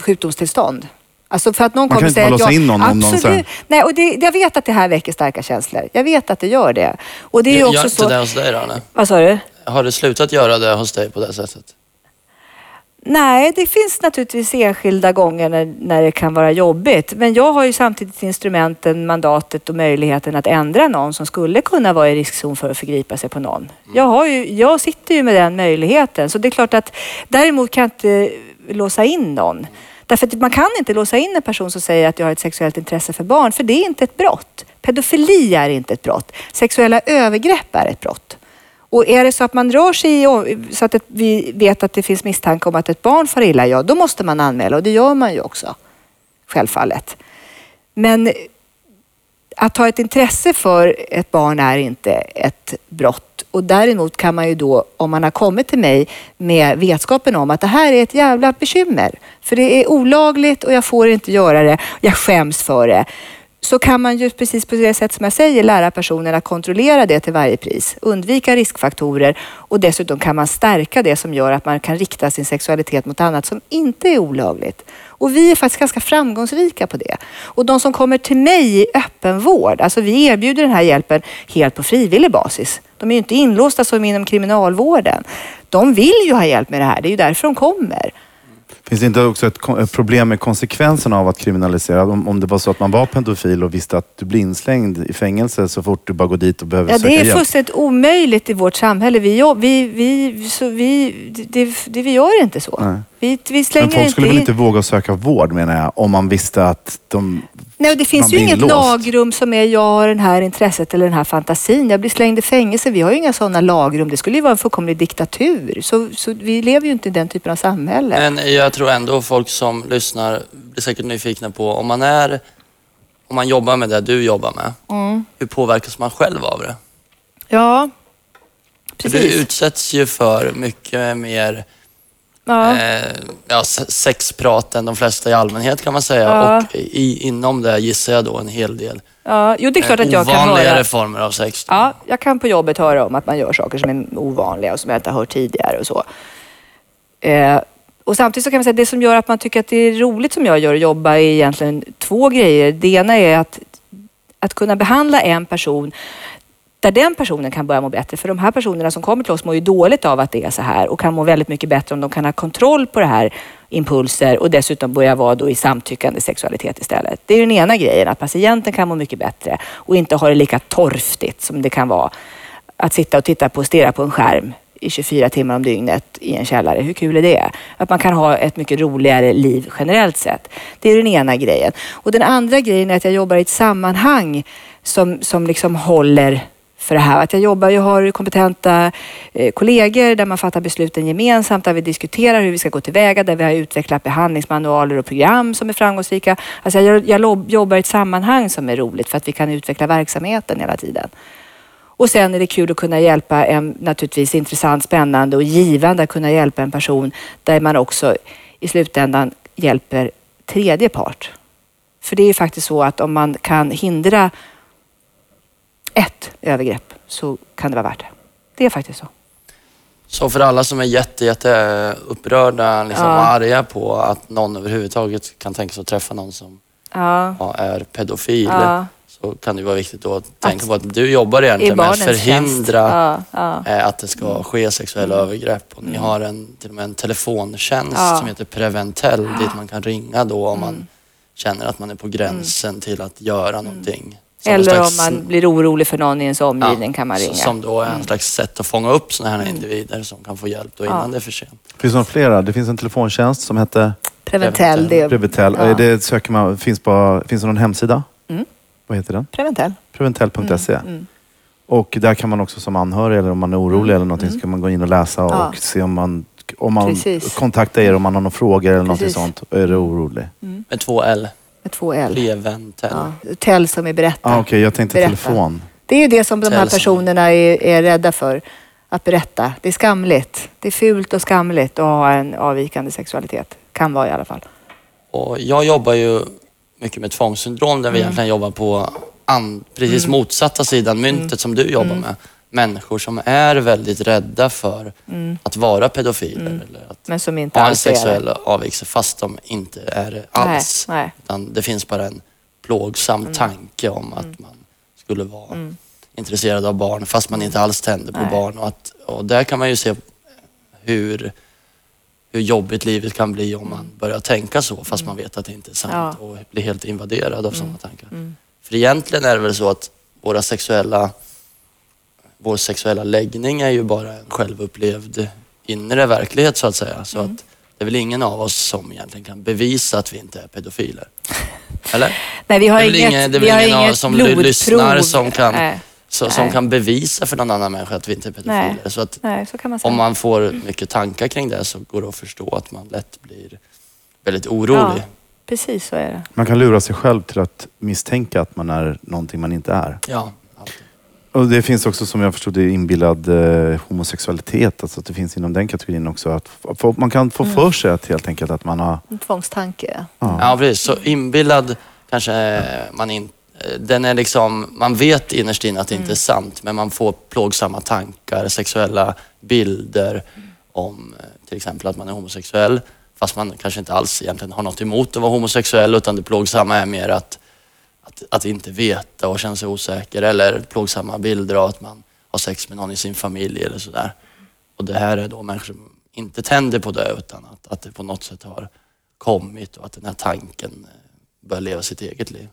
sjukdomstillstånd. Alltså för att någon Man kan kommer inte bara att låsa jag- in någon om någon sen- Nej, och det, jag vet att det här väcker starka känslor. Jag vet att det gör det. Och det är ju Gör också inte så... det hos dig Rane? Vad sa du? Har du slutat göra det hos dig på det sättet? Nej, det finns naturligtvis enskilda gånger när, när det kan vara jobbigt. Men jag har ju samtidigt instrumenten, mandatet och möjligheten att ändra någon som skulle kunna vara i riskzon för att förgripa sig på någon. Jag, har ju, jag sitter ju med den möjligheten. Så det är klart att däremot kan jag inte låsa in någon. Därför att man kan inte låsa in en person som säger att jag har ett sexuellt intresse för barn, för det är inte ett brott. Pedofili är inte ett brott. Sexuella övergrepp är ett brott. Och är det så att man rör sig i, så att vi vet att det finns misstanke om att ett barn far illa, ja då måste man anmäla och det gör man ju också. Självfallet. Men att ha ett intresse för ett barn är inte ett brott. Och däremot kan man ju då, om man har kommit till mig med vetskapen om att det här är ett jävla bekymmer, för det är olagligt och jag får inte göra det, jag skäms för det, så kan man ju precis på det sätt som jag säger lära personen att kontrollera det till varje pris, undvika riskfaktorer och dessutom kan man stärka det som gör att man kan rikta sin sexualitet mot annat som inte är olagligt. Och vi är faktiskt ganska framgångsrika på det. Och de som kommer till mig i öppenvård, alltså vi erbjuder den här hjälpen helt på frivillig basis. De är ju inte inlåsta som inom kriminalvården. De vill ju ha hjälp med det här, det är ju därför de kommer. Finns det inte också ett, ett problem med konsekvenserna av att kriminalisera? Om, om det var så att man var pedofil och visste att du blir inslängd i fängelse så fort du bara går dit och behöver Ja, söka det är hjälp. fullständigt omöjligt i vårt samhälle. Vi, vi, vi, så vi, det, det, vi gör inte så. Nej. Vi, vi slänger Men folk inte skulle väl in... inte våga söka vård menar jag, om man visste att de... Nej, och det finns ju inget inlåst. lagrum som är jag har det här intresset eller den här fantasin. Jag blir slängd i fängelse. Vi har ju inga sådana lagrum. Det skulle ju vara en fullkomlig diktatur. Så, så vi lever ju inte i den typen av samhälle. Men jag tror ändå folk som lyssnar blir säkert nyfikna på om man är, om man jobbar med det du jobbar med, Mm. hur påverkas man själv av det? Ja, För precis. du utsätts ju för mycket mer ja. eh, ja, se- sexprat än de flesta i allmänhet kan man säga. Ja. Och i, inom det gissar jag då en hel del ja, jo, det är klart att jag kan ovanligare höra. former av sex. Ja, jag kan på jobbet höra om att man gör saker som är ovanliga och som jag inte har hört tidigare och så. Eh, och samtidigt så kan man säga att det som gör att man tycker att det är roligt som jag gör att jobba är egentligen två grejer. Det ena är att, att kunna behandla en person där den personen kan börja må bättre. För de här personerna som kommer till oss mår ju dåligt av att det är så här och kan må väldigt mycket bättre om de kan ha kontroll på det här impulser och dessutom börja vara då i samtyckande sexualitet istället. Det är den ena grejen, att patienten kan må mycket bättre och inte ha det lika torftigt som det kan vara att sitta och titta på och stirra på en skärm i 24 timmar om dygnet i en källare. Hur kul är det? Att man kan ha ett mycket roligare liv generellt sett. Det är den ena grejen. Och den andra grejen är att jag jobbar i ett sammanhang som, som liksom håller för det här. Att jag jobbar, jag har kompetenta eh, kollegor där man fattar besluten gemensamt, där vi diskuterar hur vi ska gå tillväga, där vi har utvecklat behandlingsmanualer och program som är framgångsrika. Alltså jag, jag jobbar i ett sammanhang som är roligt för att vi kan utveckla verksamheten hela tiden. Och sen är det kul att kunna hjälpa en, naturligtvis intressant, spännande och givande att kunna hjälpa en person där man också i slutändan hjälper tredje part. För det är ju faktiskt så att om man kan hindra ett övergrepp så kan det vara värt det. Det är faktiskt så. Så för alla som är jätte, jätte upprörda liksom, Ja. och arga på att någon överhuvudtaget kan tänka sig att träffa någon som Ja. ja, är pedofil så kan det vara viktigt då att tänka Att- på att du jobbar egentligen med att förhindra eh, att det ska ske sexuella övergrepp. Och ni har en, till och med en telefontjänst. Mm. som heter Preventell dit man kan ringa då om man känner att man är på gränsen till att göra någonting. Eller om slags- man blir orolig för någon i ens omgivning kan man ringa. Som då är en slags sätt att fånga upp sådana Mm. här individer som kan få hjälp då innan Ja. det är för sent. Finns det några flera? Det finns en telefontjänst som heter Preventell, det är... Previtel. Ja. Det söker man, finns, på, finns det någon hemsida? Mm. Vad heter den? Preventell. Preventell.se. Mm. Och där kan man också som anhörig eller om man är orolig eller någonting så kan man gå in och läsa och Ja. se om man, om man Precis. kontaktar er om man har några frågor eller Precis. sånt. Är du orolig? Med två L. Med två L. Preventell. Ja. Tell som är berätta. Ah, Okej, jag tänkte Berätta. telefon. Det är ju det som de här Tell som- personerna är, är rädda för. Att berätta. Det är skamligt. Det är fult och skamligt att ha en avvikande sexualitet. Kan vara i alla fall. Och jag jobbar ju mycket med tvångssyndrom där vi egentligen jobbar på an, precis motsatta sidan myntet som du jobbar med. Människor som är väldigt rädda för att vara pedofiler eller att Men som inte ha en sexuell avvikelse fast de inte är det alls. Nej, nej. Det finns bara en plågsam tanke om att man skulle vara intresserad av barn fast man inte alls tänder på Nej. barn. Och, att, och där kan man ju se hur, hur jobbigt livet kan bli om man börjar tänka så fast man vet att det inte är sant Ja. och blir helt invaderad av sådana tankar. För egentligen är det väl så att våra sexuella, vår sexuella läggning är ju bara en självupplevd inre verklighet så att säga. Så att det är väl ingen av oss som egentligen kan bevisa att vi inte är pedofiler. Eller? Nej, vi har Det är väl inget, ingen- det är vi väl har ingen av inget oss som blodprov. lyssnar som kan- Nej. Så, som Nej. kan bevisa för någon annan människa att vi inte är pedofiler. Nej. Så att Nej, så kan man säga. om man får mycket tankar kring det så går det att förstå att man lätt blir väldigt orolig. Ja, precis så är det. Man kan lura sig själv till att misstänka att man är någonting man inte är. Ja. Och det finns också som jag förstod det inbillad eh, homosexualitet. Alltså att det finns inom den kategorin också. Att man kan få för sig att helt enkelt att man har... En tvångstanke. Ja. Ja, precis. Så inbillad kanske man inte... Den är liksom, man vet innerst inne att det inte är sant, men man får plågsamma tankar, sexuella bilder om eh, till exempel att man är homosexuell. Fast man kanske inte alls egentligen har något emot att vara homosexuell, utan det plågsamma är mer att, att, att inte veta och känna sig osäker. Eller plågsamma bilder av att man har sex med någon i sin familj eller sådär. Och det här är då människor som inte tänder på det, utan att, att det på något sätt har kommit och att den här tanken eh, börjar leva sitt eget liv.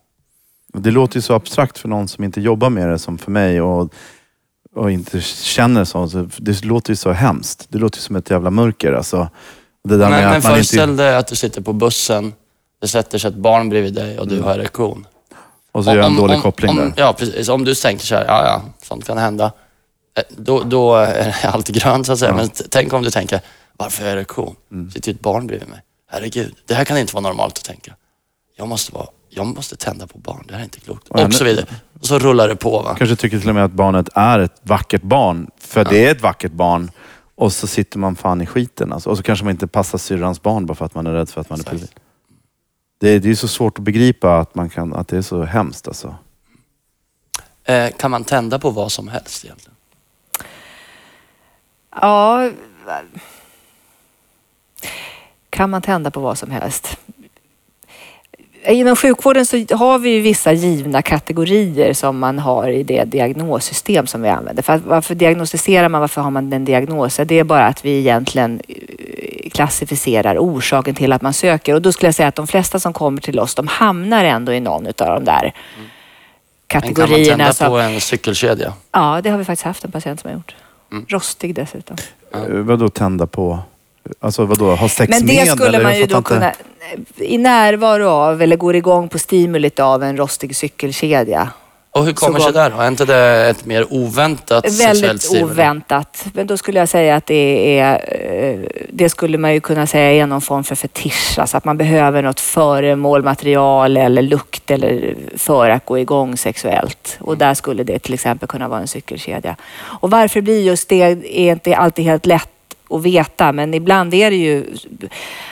Det låter ju så abstrakt för någon som inte jobbar med det som för mig och, och inte känner så. Så Det låter ju så hemskt. Det låter ju som ett jävla mörker. Alltså, det där Men, men föreställ inte... dig att du sitter på bussen, det sätter sig ett barn bredvid dig och du har erektion. Och så gör jag en Om- dålig om- koppling om, där. Ja, precis. Om du tänker så här, ja, ja, sånt kan hända. Eh, Då, då är allt grönt så att säga. Men t- tänk om du tänker, varför har jag erektion? Mm. sitter ju ett barn bredvid mig. Herregud, det här kan inte vara normalt att tänka. Jag måste, vara, jag måste tända på barn, det här är inte klokt. Ja, Och så vidare. Och så rullar det på. Va? Kanske tycker till och med att barnet är ett vackert barn. För det är ett vackert barn. Och så sitter man fan i skiten. Alltså. Och så kanske man inte passar syrrans barn bara för att man är rädd för att man är pedofil. Det, är- det är så svårt att begripa att, man kan, att det är så hemskt. Alltså. Eh, kan man tända på vad som helst egentligen? Ja, kan man tända på vad som helst? Inom sjukvården så har vi ju vissa givna kategorier som man har i det diagnossystem som vi använder. För att, varför diagnostiserar man? Varför har man en diagnos? Det är bara att vi egentligen eh, klassificerar orsaken till att man söker. Och då skulle jag säga att de flesta som kommer till oss, de hamnar ändå i någon av de där Men kan man kategorierna. tända på en cykelkedja? Ja, det har vi faktiskt haft en patient som har gjort. Mm. Rostig dessutom. Eh, Vadå tända på? Alltså vadå, ha sex Men med? det skulle eller? man ju då inte. kunna, i närvaro av eller går igång på stimulit av en rostig cykelkedja. Och hur kommer sig det då? Är inte det ett mer oväntat Väldigt oväntat. Men då skulle jag säga att det är, eh, det skulle man ju kunna säga är någon form för fetisch. Alltså att man behöver något föremål, material eller lukt eller för att gå igång sexuellt. Och där skulle det till exempel kunna vara en cykelkedja. Och varför det blir just det är inte alltid helt lätt att veta, men ibland är det ju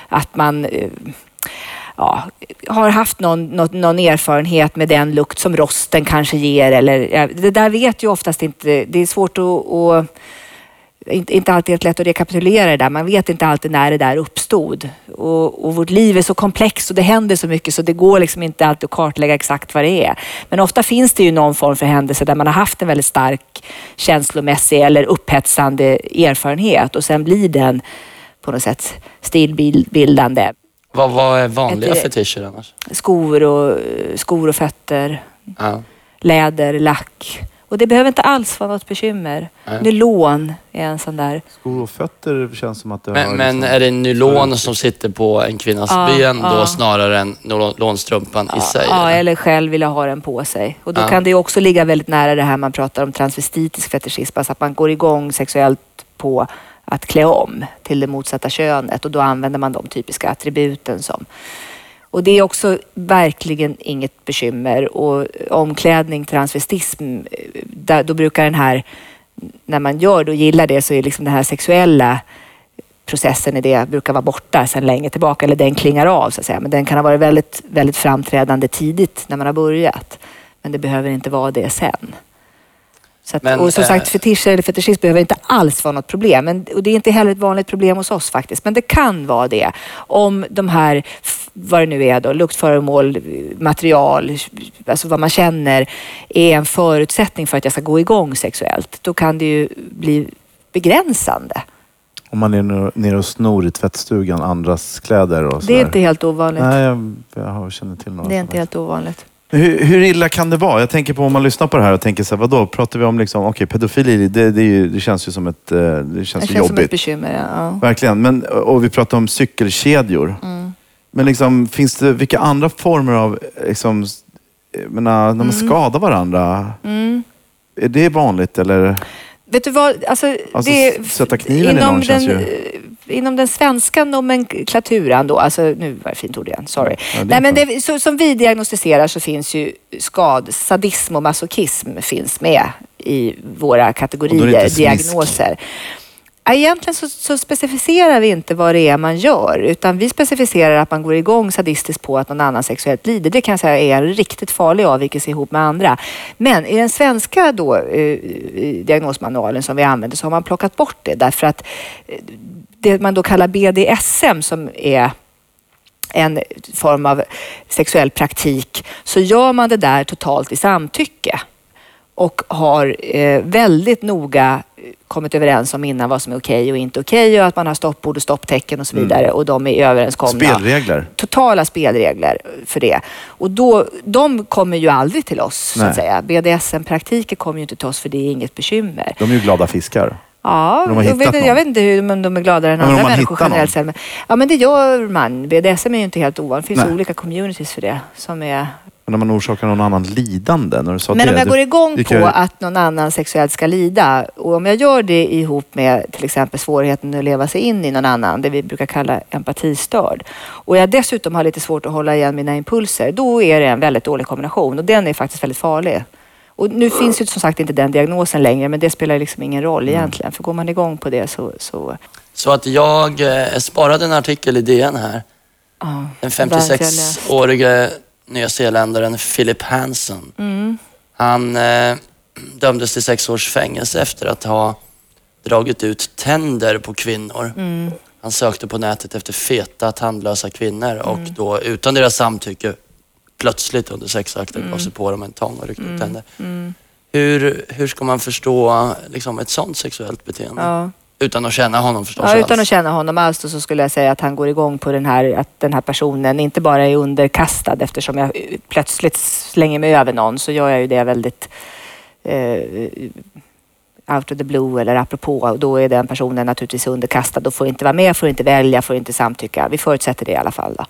att man eh, ja, har haft någon, något, någon erfarenhet med den lukt som rosten kanske ger. Eller, det där vet ju oftast inte, det är svårt att, att inte, inte alltid helt lätt att rekapitulera det där. Man vet inte alltid när det där uppstod. Och, och vårt liv är så komplext och det händer så mycket så det går liksom inte alltid att kartlägga exakt vad det är. Men ofta finns det ju någon form för händelse där man har haft en väldigt stark känslomässig eller upphetsande erfarenhet och sen blir den på något sätt stilbildande. Vad, vad är vanliga Ett- fetischer annars? Skor och, skor och fötter, Ja. läder, lack. Och det behöver inte alls vara något bekymmer. Nej. Nylon är en sån där. Skor och fötter känns som att det Men, har men liksom- är det nylon som sitter på en kvinnas Ja, ben då ja. snarare än nylonstrumpan i sig? Ja, eller? eller själv vilja ha den på sig. Och då Ja. kan det också ligga väldigt nära det här man pratar om transvestitisk fetischism, alltså att man går igång sexuellt på att klä om till det motsatta könet och då använder man de typiska attributen som och det är också verkligen inget bekymmer. Och omklädning, transvestism, där, då brukar den här, när man gör det och gillar det så är liksom den här sexuella processen i det brukar vara borta sedan länge tillbaka, eller den klingar av så att säga. Men den kan ha varit väldigt, väldigt framträdande tidigt när man har börjat. Men det behöver inte vara det sen. Så att, Men, och som eh, sagt, fetischer eller fetischism behöver inte alls vara något problem. Men, och det är inte heller ett vanligt problem hos oss faktiskt. Men det kan vara det. Om de här, vad det nu är då, luktföremål, material, alltså vad man känner är en förutsättning för att jag ska gå igång sexuellt. Då kan det ju bli begränsande. Om man är nere- och snor i tvättstugan andras kläder och Det är sådär. inte helt ovanligt. Nej, jag, jag känner till några. Det är inte helt ovanligt. Hur, hur illa kan det vara? Jag tänker på om man lyssnar på det här och tänker så här, vadå, pratar vi om liksom, okej pedofili, det, det, ju, det känns ju som ett, eh, det känns Det känns som ett bekymmer. Ja. Verkligen. Men, och vi pratar om cykelkedjor. Mm. Men liksom, finns det, vilka andra former av, liksom, menar, när man Mm. skadar varandra, är det vanligt eller? Vet du vad? Alltså, Alltså, det, sätta kniven i någon känns den, ju- eh, Inom den svenska nomenklaturan då, alltså nu var det fint ord igen, sorry. Ja, Nej, men det, så, som vi diagnostiserar så finns ju skad, sadism och masochism finns med i våra kategorier, inte smisk. Egentligen så, så specificerar vi inte vad det är man gör, utan vi specificerar att man går igång sadistiskt på att någon annan sexuellt lider. Det kan jag säga är en riktigt farlig avvikelse ihop med andra. Men i den svenska då, eh, eh diagnosmanualen som vi använder så har man plockat bort det därför att eh, det man då kallar BDSM som är en form av sexuell praktik så gör man det där totalt i samtycke och har eh, väldigt noga kommit överens om innan vad som är okej och inte okej och att man har stoppord och stopptecken och så vidare och de är överenskomna. Spelregler. Totala spelregler för det. Och då, de kommer ju aldrig till oss så Nej. att säga. BDSM-praktiker kommer ju inte till oss för det är inget bekymmer. De är ju glada fiskar. Ja, jag, vet, jag vet inte hur men de är gladare än men om andra människor generellt sett. Ja, men det gör man. BDSM är ju inte helt ovanligt. Det finns Nej. olika communities för det. Som är... Men när man orsakar någon annan lidande, när du sa Men det. om jag går igång på ju- att någon annan sexuellt ska lida och om jag gör det ihop med till exempel svårigheten att leva sig in i någon annan, det vi brukar kalla empatistörd, och jag dessutom har lite svårt att hålla igen mina impulser, då är det en väldigt dålig kombination och den är faktiskt väldigt farlig. Och nu finns ju som sagt inte den diagnosen längre, men det spelar liksom ingen roll Mm. egentligen, för går man igång på det så... så Så att jag eh, sparade en artikel i DN här. ja, Den där har inte jag läst. 56-årige nyzeeländaren Philip Hansen. Mm. Han eh, dömdes till sex års fängelse efter att ha dragit ut tänder på kvinnor. Mm. Han sökte på nätet efter feta tandlösa kvinnor och Mm. då utan deras samtycke plötsligt under sexakten Mm. gav sig på dem en tång och ryckte ut tänder. Hur, hur ska man förstå liksom, ett sånt sexuellt beteende? Ja. Utan att känna honom förstås Ja, utan alls. att känna honom alls så skulle jag säga att han går igång på den här, att den här personen inte bara är underkastad eftersom jag plötsligt slänger mig över någon så gör jag ju det väldigt eh, out of the blue eller apropå och då är den personen naturligtvis underkastad och får inte vara med, får inte välja, får inte samtycka. Vi förutsätter det i alla fall. Då.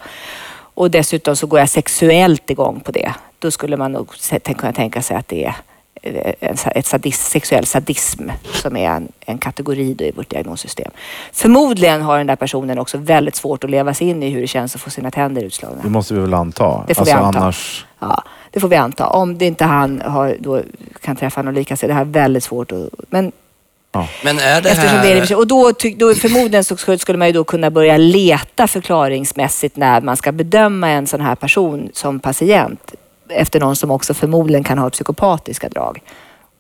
Och dessutom så går jag sexuellt igång på det. Då skulle man nog kunna tänka sig att det är ett sadis, sexuell sadism som är en, en kategori då i vårt diagnossystem. Förmodligen har den där personen också väldigt svårt att leva sig in i hur det känns att få sina tänder utslagna. Det måste vi väl anta? Det får vi alltså, anta. Annars, Ja, det får vi anta. Om det inte han har, då kan träffa någon lika sig. Det här är väldigt svårt. Att, men Men är det eftersom här... det är det, och då, då förmodligen så skulle skulle man ju då kunna börja leta förklaringsmässigt när man ska bedöma en sån här person som patient efter någon som också förmodligen kan ha psykopatiska drag.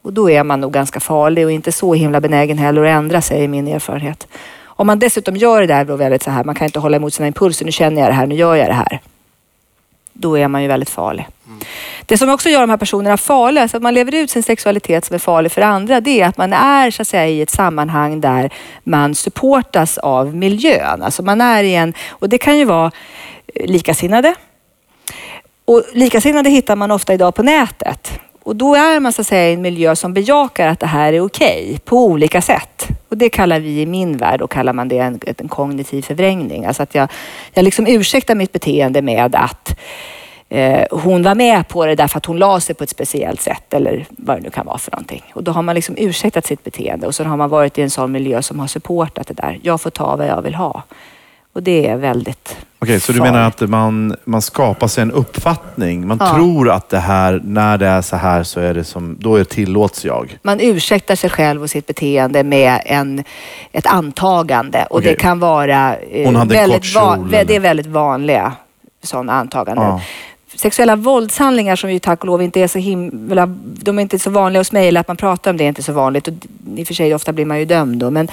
Och då är man nog ganska farlig och inte så himla benägen heller att ändra sig, i min erfarenhet. Om man dessutom gör det där då väldigt så här, man kan inte hålla emot sina impulser, nu känner jag det här, nu gör jag det här. Då är man ju väldigt farlig. Det som också gör de här personerna farliga, så att man lever ut sin sexualitet som är farlig för andra, det är att man är så att säga i ett sammanhang där man supportas av miljön. Alltså man är i en, och det kan ju vara eh, likasinnade. Och likasinnade hittar man ofta idag på nätet. Och då är man så att säga i en miljö som bejakar att det här är okej på olika sätt. Och det kallar vi i min värld, och kallar man det en, en kognitiv förvrängning. Alltså att jag, jag liksom ursäktar mitt beteende med att eh, hon var med på det därför att hon la sig på ett speciellt sätt eller vad det nu kan vara för någonting. Och då har man liksom ursäktat sitt beteende och så har man varit i en sån miljö som har supportat det där. Jag får ta vad jag vill ha. Och det är väldigt Okej, så du menar att man, man skapar sig en uppfattning. Man Ja. tror att det här, när det är så här så är det som, då är tillåts jag. Man ursäktar sig själv och sitt beteende med en, ett antagande. Och Okej. det kan vara eh, Hon hade en väldigt, kort kjol, det är väldigt vanliga sådana antaganden. Ja. Sexuella våldshandlingar som ju tack och lov inte är så himla, de är inte så vanliga hos mig, eller att man pratar om det är inte så vanligt. Och I och för sig ofta blir man ju dömd då, men,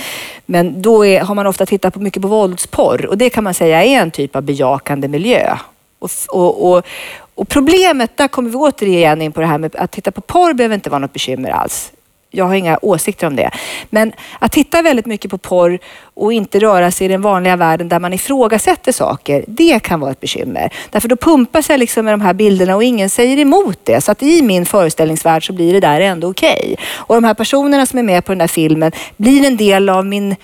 men då är, har man ofta tittat på mycket på våldsporr och det kan man säga är en typ av bejakande miljö. Och, och, och, och problemet, där kommer vi återigen in på det här med att titta på porr behöver inte vara något bekymmer alls. Jag har inga åsikter om det. Men att titta väldigt mycket på porr och inte röra sig i den vanliga världen där man ifrågasätter saker, det kan vara ett bekymmer. Därför då pumpas jag liksom med de här bilderna och ingen säger emot det. Så att i min föreställningsvärld så blir det där ändå okej. Och de här personerna som är med på den där filmen blir en del av min,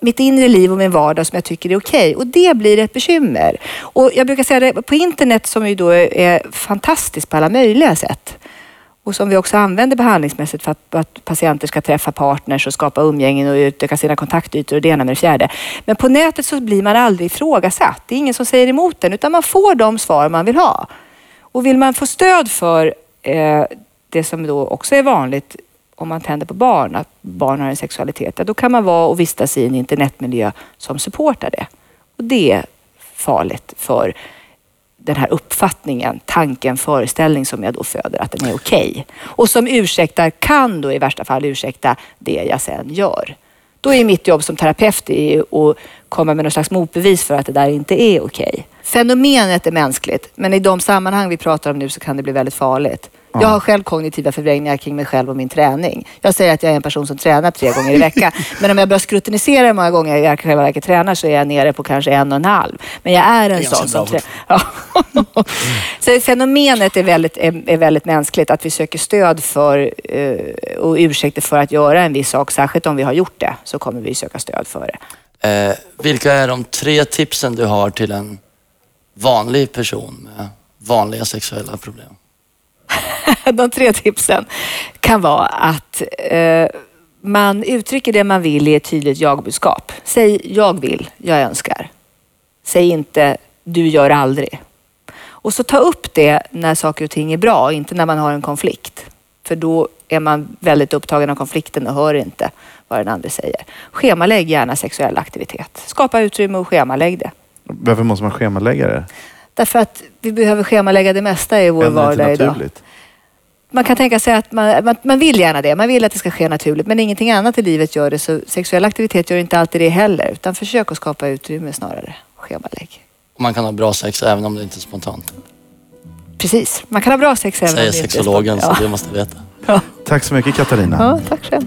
mitt inre liv och min vardag som jag tycker är okej. Och det blir ett bekymmer. Och jag brukar säga det på internet som ju då är fantastiskt på alla möjliga sätt och som vi också använder behandlingsmässigt för att, att patienter ska träffa partners och skapa umgängen och utöka sina kontaktytor och det ena med det fjärde. Men på nätet så blir man aldrig ifrågasatt. Det är ingen som säger emot den utan man får de svar man vill ha. Och vill man få stöd för eh, det som då också är vanligt om man tänder på barn, att barn har en sexualitet, ja, då kan man vara och vistas i en internetmiljö som supportar det. Och det är farligt för den här uppfattningen, tanken, föreställning som jag då föder, att den är okej. Och som ursäktar, kan då i värsta fall ursäkta det jag sen gör. Då är mitt jobb som terapeut att komma med någon slags motbevis för att det där inte är okej. Fenomenet är mänskligt, men i de sammanhang vi pratar om nu så kan det bli väldigt farligt. Jag har själv kognitiva förvrängningar kring mig själv och min träning. Jag säger att jag är en person som tränar tre gånger i veckan. Men om jag börjar skrutinisera hur många gånger jag i själva verket tränar så är jag nere på kanske en och en halv. Men jag är en sån som tränar. Ja. så fenomenet är väldigt, är, är väldigt mänskligt. Att vi söker stöd för eh, och ursäkter för att göra en viss sak. Särskilt om vi har gjort det så kommer vi söka stöd för det. Eh, vilka är de tre tipsen du har till en vanlig person med vanliga sexuella problem? De tre tipsen kan vara att eh, man uttrycker det man vill i ett tydligt jagbudskap. Säg jag vill, jag önskar. Säg inte du gör aldrig. Och så ta upp det när saker och ting är bra, inte när man har en konflikt. För då är man väldigt upptagen av konflikten och hör inte vad den andra säger. Schemalägg gärna sexuell aktivitet. Skapa utrymme och schemalägg det. Varför måste man schemalägga det? Därför att vi behöver schemalägga det mesta i vår vardag inte idag. Man kan tänka sig att man, man, man vill gärna det. Man vill att det ska ske naturligt. Men ingenting annat i livet gör det. Så sexuell aktivitet gör inte alltid det heller. Utan försök att skapa utrymme snarare. Schemalägg. Man kan ha bra sex även om det inte är spontant. Precis. Man kan ha bra sex även om Säger det inte är sexologen, så spontant. det måste veta. Ja. Tack så mycket Katarina. ja, tack själv.